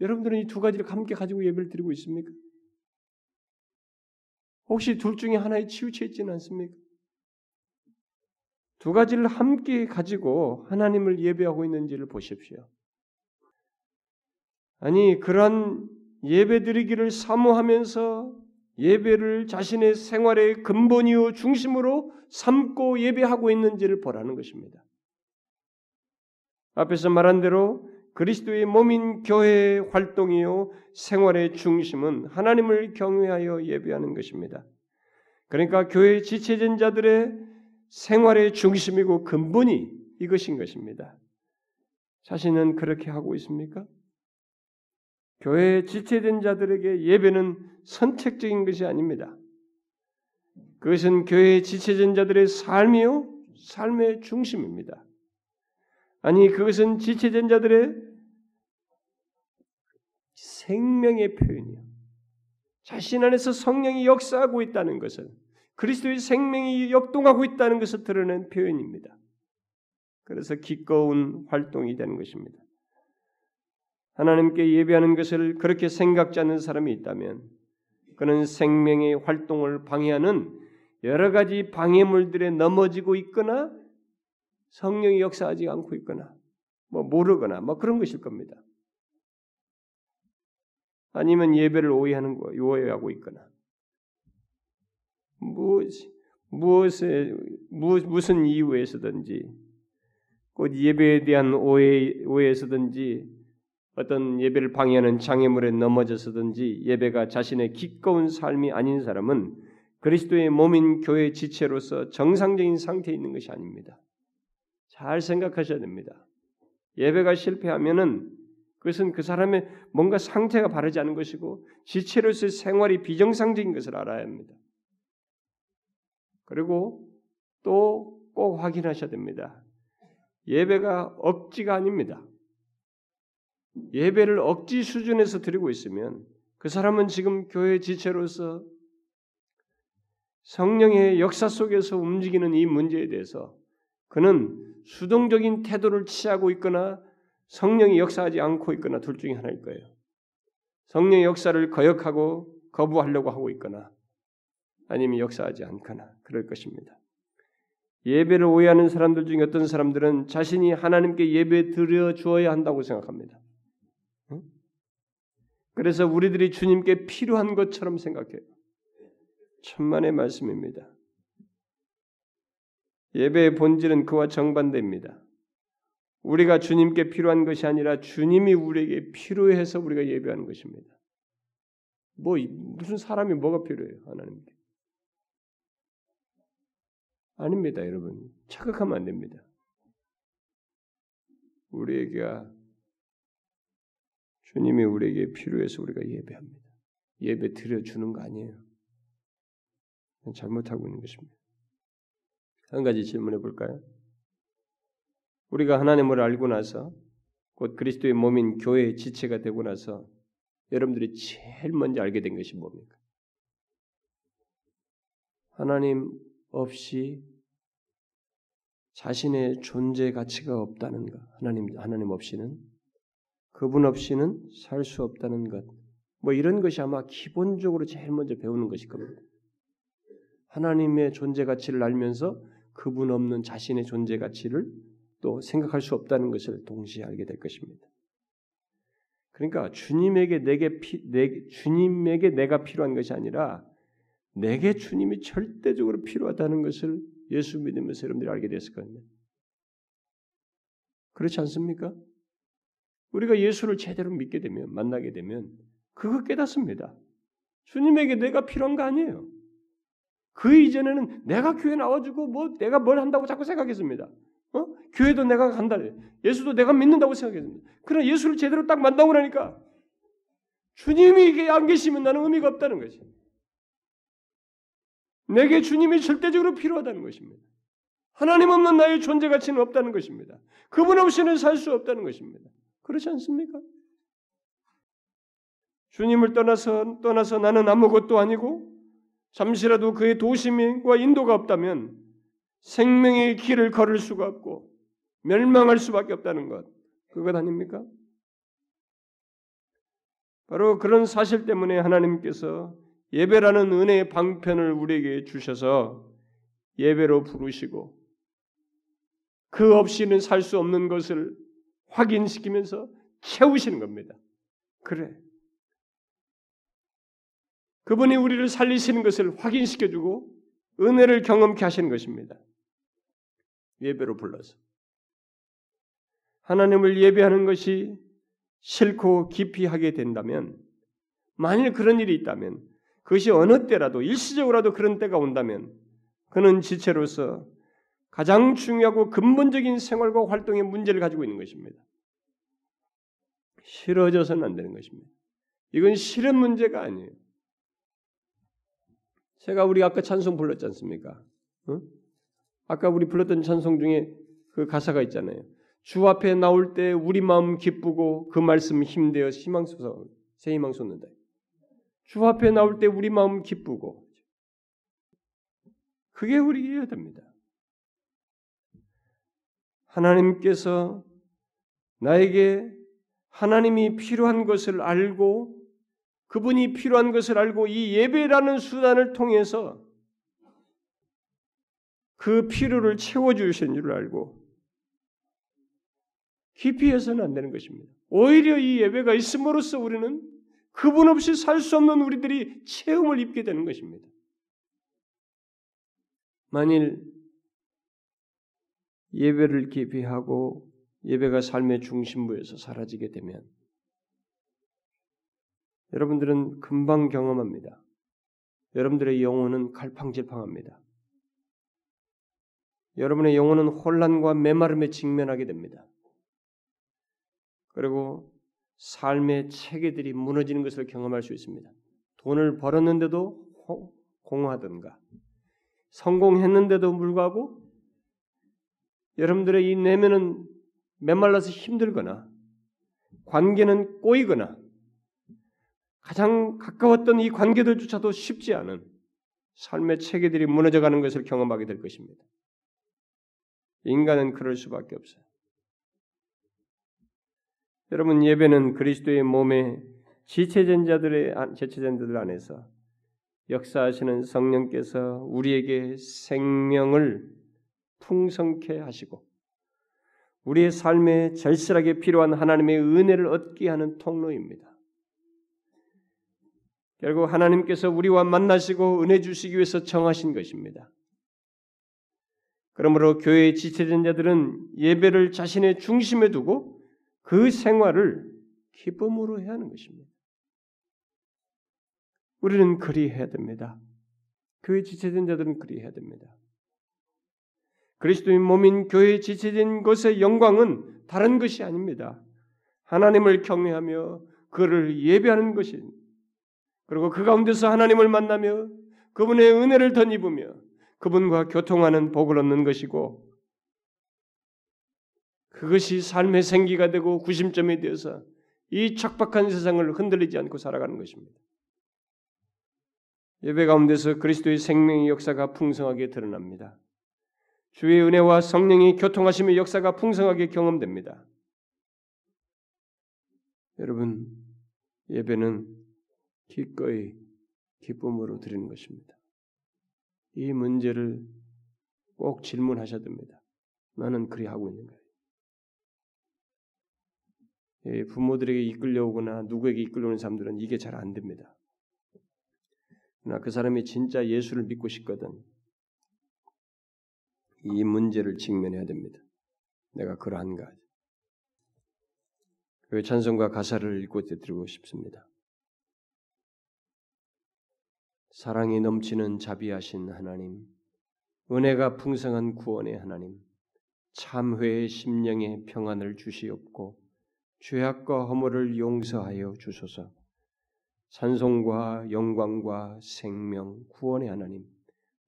여러분들은 이 두 가지를 함께 가지고 예배를 드리고 있습니까? 혹시 둘 중에 하나에 치우쳐 있지는 않습니까? 두 가지를 함께 가지고 하나님을 예배하고 있는지를 보십시오. 아니, 그러한 예배 드리기를 사모하면서 예배를 자신의 생활의 근본이요 중심으로 삼고 예배하고 있는지를 보라는 것입니다. 앞에서 말한 대로 그리스도의 몸인 교회의 활동이요 생활의 중심은 하나님을 경외하여 예배하는 것입니다. 그러니까 교회 지체된 자들의 생활의 중심이고 근본이 이것인 것입니다. 자신은 그렇게 하고 있습니까? 교회에 지체된 자들에게 예배는 선택적인 것이 아닙니다. 그것은 교회에 지체된 자들의 삶이요, 삶의 중심입니다. 아니, 그것은 지체된 자들의 생명의 표현이요. 자신 안에서 성령이 역사하고 있다는 것을, 그리스도의 생명이 역동하고 있다는 것을 드러낸 표현입니다. 그래서 기꺼운 활동이 되는 것입니다. 하나님께 예배하는 것을 그렇게 생각지 않는 사람이 있다면 그는 생명의 활동을 방해하는 여러 가지 방해물들에 넘어지고 있거나 성령이 역사하지 않고 있거나 뭐 모르거나 뭐 그런 것일 겁니다. 아니면 예배를 오해하는 거, 오해하고 있거나 무엇 무엇에 무, 무슨 이유에서든지 곧 예배에 대한 오해 오해에서든지 어떤 예배를 방해하는 장애물에 넘어져서든지 예배가 자신의 기꺼운 삶이 아닌 사람은 그리스도의 몸인 교회 지체로서 정상적인 상태에 있는 것이 아닙니다. 잘 생각하셔야 됩니다. 예배가 실패하면은 그것은 그 사람의 뭔가 상태가 바르지 않은 것이고 지체로서의 생활이 비정상적인 것을 알아야 합니다. 그리고 또 꼭 확인하셔야 됩니다. 예배가 억지가 아닙니다. 예배를 억지 수준에서 드리고 있으면 그 사람은 지금 교회 지체로서 성령의 역사 속에서 움직이는 이 문제에 대해서 그는 수동적인 태도를 취하고 있거나 성령이 역사하지 않고 있거나 둘 중에 하나일 거예요. 성령의 역사를 거역하고 거부하려고 하고 있거나 아니면 역사하지 않거나 그럴 것입니다. 예배를 오해하는 사람들 중에 어떤 사람들은 자신이 하나님께 예배 드려 주어야 한다고 생각합니다. 그래서 우리들이 주님께 필요한 것처럼 생각해요. 천만의 말씀입니다. 예배의 본질은 그와 정반대입니다. 우리가 주님께 필요한 것이 아니라 주님이 우리에게 필요해서 우리가 예배하는 것입니다. 뭐 무슨 사람이 뭐가 필요해요 하나님께? 아닙니다, 여러분. 착각하면 안 됩니다. 우리에게 주님이 우리에게 필요해서 우리가 예배합니다. 예배 드려 주는 거 아니에요. 잘못하고 있는 것입니다. 한 가지 질문해 볼까요? 우리가 하나님을 알고 나서 곧 그리스도의 몸인 교회의 지체가 되고 나서 여러분들이 제일 먼저 알게 된 것이 뭡니까? 하나님 없이 자신의 존재 가치가 없다는 것. 하나님 하나님 없이는 그분 없이는 살 수 없다는 것. 뭐 이런 것이 아마 기본적으로 제일 먼저 배우는 것일 겁니다. 하나님의 존재 가치를 알면서 그분 없는 자신의 존재 가치를 또 생각할 수 없다는 것을 동시에 알게 될 것입니다. 그러니까 주님에게 내게 피, 내, 주님에게 내가 필요한 것이 아니라 내게 주님이 절대적으로 필요하다는 것을 예수 믿으면서 여러분들이 알게 됐을 거예요. 그렇지 않습니까? 우리가 예수를 제대로 믿게 되면 만나게 되면 그거 깨닫습니다. 주님에게 내가 필요한 거 아니에요. 그 이전에는 내가 교회 나와주고 뭐 내가 뭘 한다고 자꾸 생각했습니다. 어? 교회도 내가 간다. 예수도 내가 믿는다고 생각했습니다. 그러나 예수를 제대로 딱 만나고 나니까 주님이 안 계시면 나는 의미가 없다는 것이. 내게 주님이 절대적으로 필요하다는 것입니다. 하나님 없는 나의 존재 가치는 없다는 것입니다. 그분 없이는 살 수 없다는 것입니다. 그렇지 않습니까? 주님을 떠나서 떠나서 나는 아무것도 아니고 잠시라도 그의 도심과 인도가 없다면 생명의 길을 걸을 수가 없고 멸망할 수밖에 없다는 것. 그것 아닙니까? 바로 그런 사실 때문에 하나님께서 예배라는 은혜의 방편을 우리에게 주셔서 예배로 부르시고 그 없이는 살 수 없는 것을 확인시키면서 채우시는 겁니다. 그래. 그분이 우리를 살리시는 것을 확인시켜주고 은혜를 경험케 하시는 것입니다. 예배로 불러서. 하나님을 예배하는 것이 싫고 깊이 하게 된다면, 만일 그런 일이 있다면, 그것이 어느 때라도, 일시적으로라도 그런 때가 온다면, 그는 지체로서 가장 중요하고 근본적인 생활과 활동의 문제를 가지고 있는 것입니다. 싫어져서는 안 되는 것입니다. 이건 싫은 문제가 아니에요. 제가 우리 아까 찬송 불렀지 않습니까? 어? 아까 우리 불렀던 찬송 중에 그 가사가 있잖아요. 주 앞에 나올 때 우리 마음 기쁘고 그 말씀 힘되어 희망 솟아 새 희망 솟는다. 주 앞에 나올 때 우리 마음 기쁘고 그게 우리에야 됩니다. 하나님께서 나에게 하나님이 필요한 것을 알고 그분이 필요한 것을 알고 이 예배라는 수단을 통해서 그 필요를 채워주시는 줄 알고 깊이 해서는 안 되는 것입니다. 오히려 이 예배가 있음으로써 우리는 그분 없이 살 수 없는 우리들이 체험을 입게 되는 것입니다. 만일 예배를 깊이 하고 예배가 삶의 중심부에서 사라지게 되면 여러분들은 금방 경험합니다. 여러분들의 영혼은 갈팡질팡합니다. 여러분의 영혼은 혼란과 메마름에 직면하게 됩니다. 그리고 삶의 체계들이 무너지는 것을 경험할 수 있습니다. 돈을 벌었는데도 공허하든가, 성공했는데도 불구하고 여러분들의 이 내면은 메말라서 힘들거나, 관계는 꼬이거나, 가장 가까웠던 이 관계들조차도 쉽지 않은 삶의 체계들이 무너져가는 것을 경험하게 될 것입니다. 인간은 그럴 수밖에 없어요. 여러분 예배는 그리스도의 몸에 지체된 자들의 지체된 자들 안에서 역사하시는 성령께서 우리에게 생명을 풍성케 하시고 우리의 삶에 절실하게 필요한 하나님의 은혜를 얻게 하는 통로입니다. 결국 하나님께서 우리와 만나시고 은혜 주시기 위해서 정하신 것입니다. 그러므로 교회의 지체된 자들은 예배를 자신의 중심에 두고 그 생활을 기쁨으로 해야 하는 것입니다. 우리는 그리 해야 됩니다. 교회 지체된 자들은 그리 해야 됩니다. 그리스도인 몸인 교회에 지체된 것의 영광은 다른 것이 아닙니다. 하나님을 경외하며 그를 예배하는 것이 그리고 그 가운데서 하나님을 만나며 그분의 은혜를 덧입으며 그분과 교통하는 복을 얻는 것이고 그것이 삶의 생기가 되고 구심점이 되어서 이 척박한 세상을 흔들리지 않고 살아가는 것입니다. 예배 가운데서 그리스도의 생명의 역사가 풍성하게 드러납니다. 주의 은혜와 성령이 교통하심의 역사가 풍성하게 경험됩니다. 여러분, 예배는 기꺼이 기쁨으로 드리는 것입니다. 이 문제를 꼭 질문하셔야 됩니다. 나는 그리 하고 있는가? 예, 부모들에게 이끌려오거나 누구에게 이끌려오는 사람들은 이게 잘 안 됩니다. 그러나 그 사람이 진짜 예수를 믿고 싶거든 이 문제를 직면해야 됩니다. 내가 그러한가? 그 찬송과 가사를 읽고 드리고 싶습니다. 사랑이 넘치는 자비하신 하나님, 은혜가 풍성한 구원의 하나님, 참회의 심령에 평안을 주시옵고 죄악과 허물을 용서하여 주소서. 찬송과 영광과 생명, 구원의 하나님,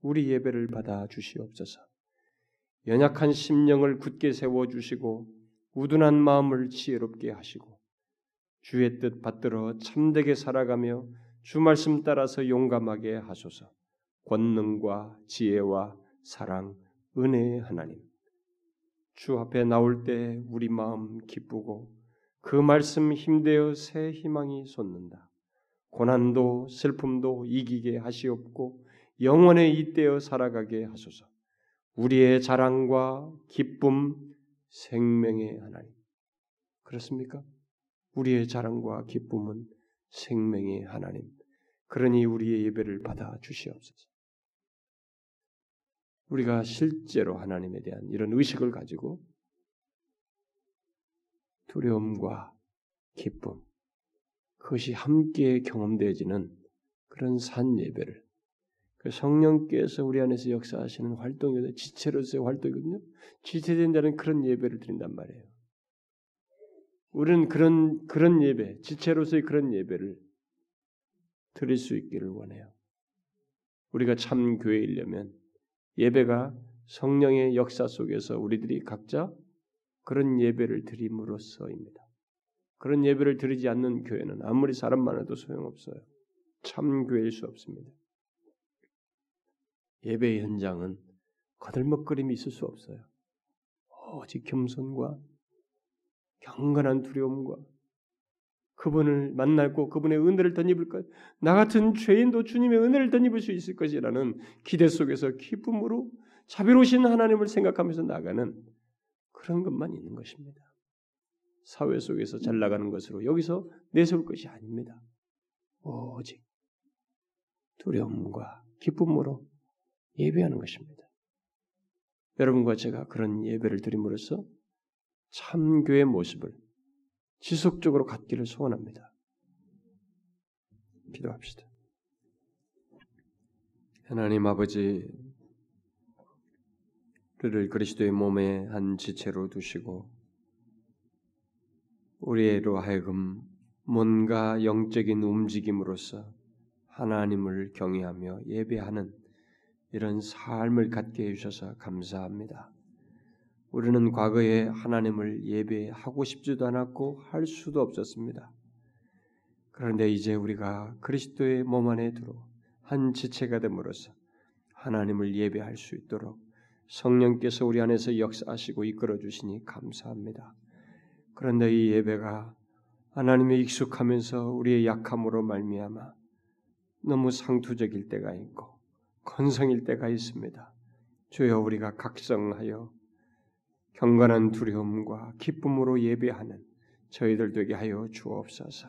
우리 예배를 받아 주시옵소서. 연약한 심령을 굳게 세워 주시고 우둔한 마음을 지혜롭게 하시고 주의 뜻 받들어 참되게 살아가며 주 말씀 따라서 용감하게 하소서. 권능과 지혜와 사랑, 은혜의 하나님. 주 앞에 나올 때 우리 마음 기쁘고 그 말씀 힘되어 새 희망이 솟는다. 고난도 슬픔도 이기게 하시옵고 영원에 잇대어 살아가게 하소서. 우리의 자랑과 기쁨, 생명의 하나님. 그렇습니까? 우리의 자랑과 기쁨은 생명의 하나님. 그러니 우리의 예배를 받아 주시옵소서. 우리가 실제로 하나님에 대한 이런 의식을 가지고 두려움과 기쁨, 그것이 함께 경험되어지는 그런 산 예배를 그 성령께서 우리 안에서 역사하시는 활동이거든요. 지체로서의 활동이거든요. 지체된 자는 그런 예배를 드린단 말이에요. 우리는 그런 그런 예배, 지체로서의 그런 예배를 드릴 수 있기를 원해요. 우리가 참 교회이려면 예배가 성령의 역사 속에서 우리들이 각자 그런 예배를 드림으로써입니다. 그런 예배를 드리지 않는 교회는 아무리 사람 많아도 소용없어요. 참 교회일 수 없습니다. 예배 현장은 거들먹거림이 있을 수 없어요. 오직 겸손과 경건한 두려움과 그분을 만날고 그분의 은혜를 덧입을 것, 나 같은 죄인도 주님의 은혜를 덧입을 수 있을 것이라는 기대 속에서 기쁨으로 자비로우신 하나님을 생각하면서 나가는 그런 것만 있는 것입니다. 사회 속에서 잘 나가는 것으로 여기서 내세울 것이 아닙니다. 오직 두려움과 기쁨으로 예배하는 것입니다. 여러분과 제가 그런 예배를 드림으로써 참교의 모습을 지속적으로 갖기를 소원합니다. 기도합시다. 하나님 아버지, 그를 그리스도의 몸의 한 지체로 두시고 우리로 하여금 뭔가 영적인 움직임으로써 하나님을 경외하며 예배하는 이런 삶을 갖게 해주셔서 감사합니다. 우리는 과거에 하나님을 예배하고 싶지도 않았고 할 수도 없었습니다. 그런데 이제 우리가 그리스도의 몸 안에 들어 한 지체가 됨으로써 하나님을 예배할 수 있도록 성령께서 우리 안에서 역사하시고 이끌어 주시니 감사합니다. 그런데 이 예배가 하나님의 익숙하면서 우리의 약함으로 말미암아 너무 상투적일 때가 있고 건성일 때가 있습니다. 주여 우리가 각성하여 경건한 두려움과 기쁨으로 예배하는 저희들 되게 하여 주옵소서.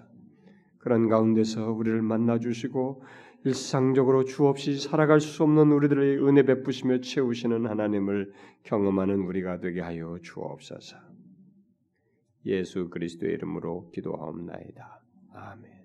그런 가운데서 우리를 만나 주시고 일상적으로 주 없이 살아갈 수 없는 우리들의 은혜 베푸시며 채우시는 하나님을 경험하는 우리가 되게 하여 주옵소서. 예수 그리스도의 이름으로 기도하옵나이다. 아멘.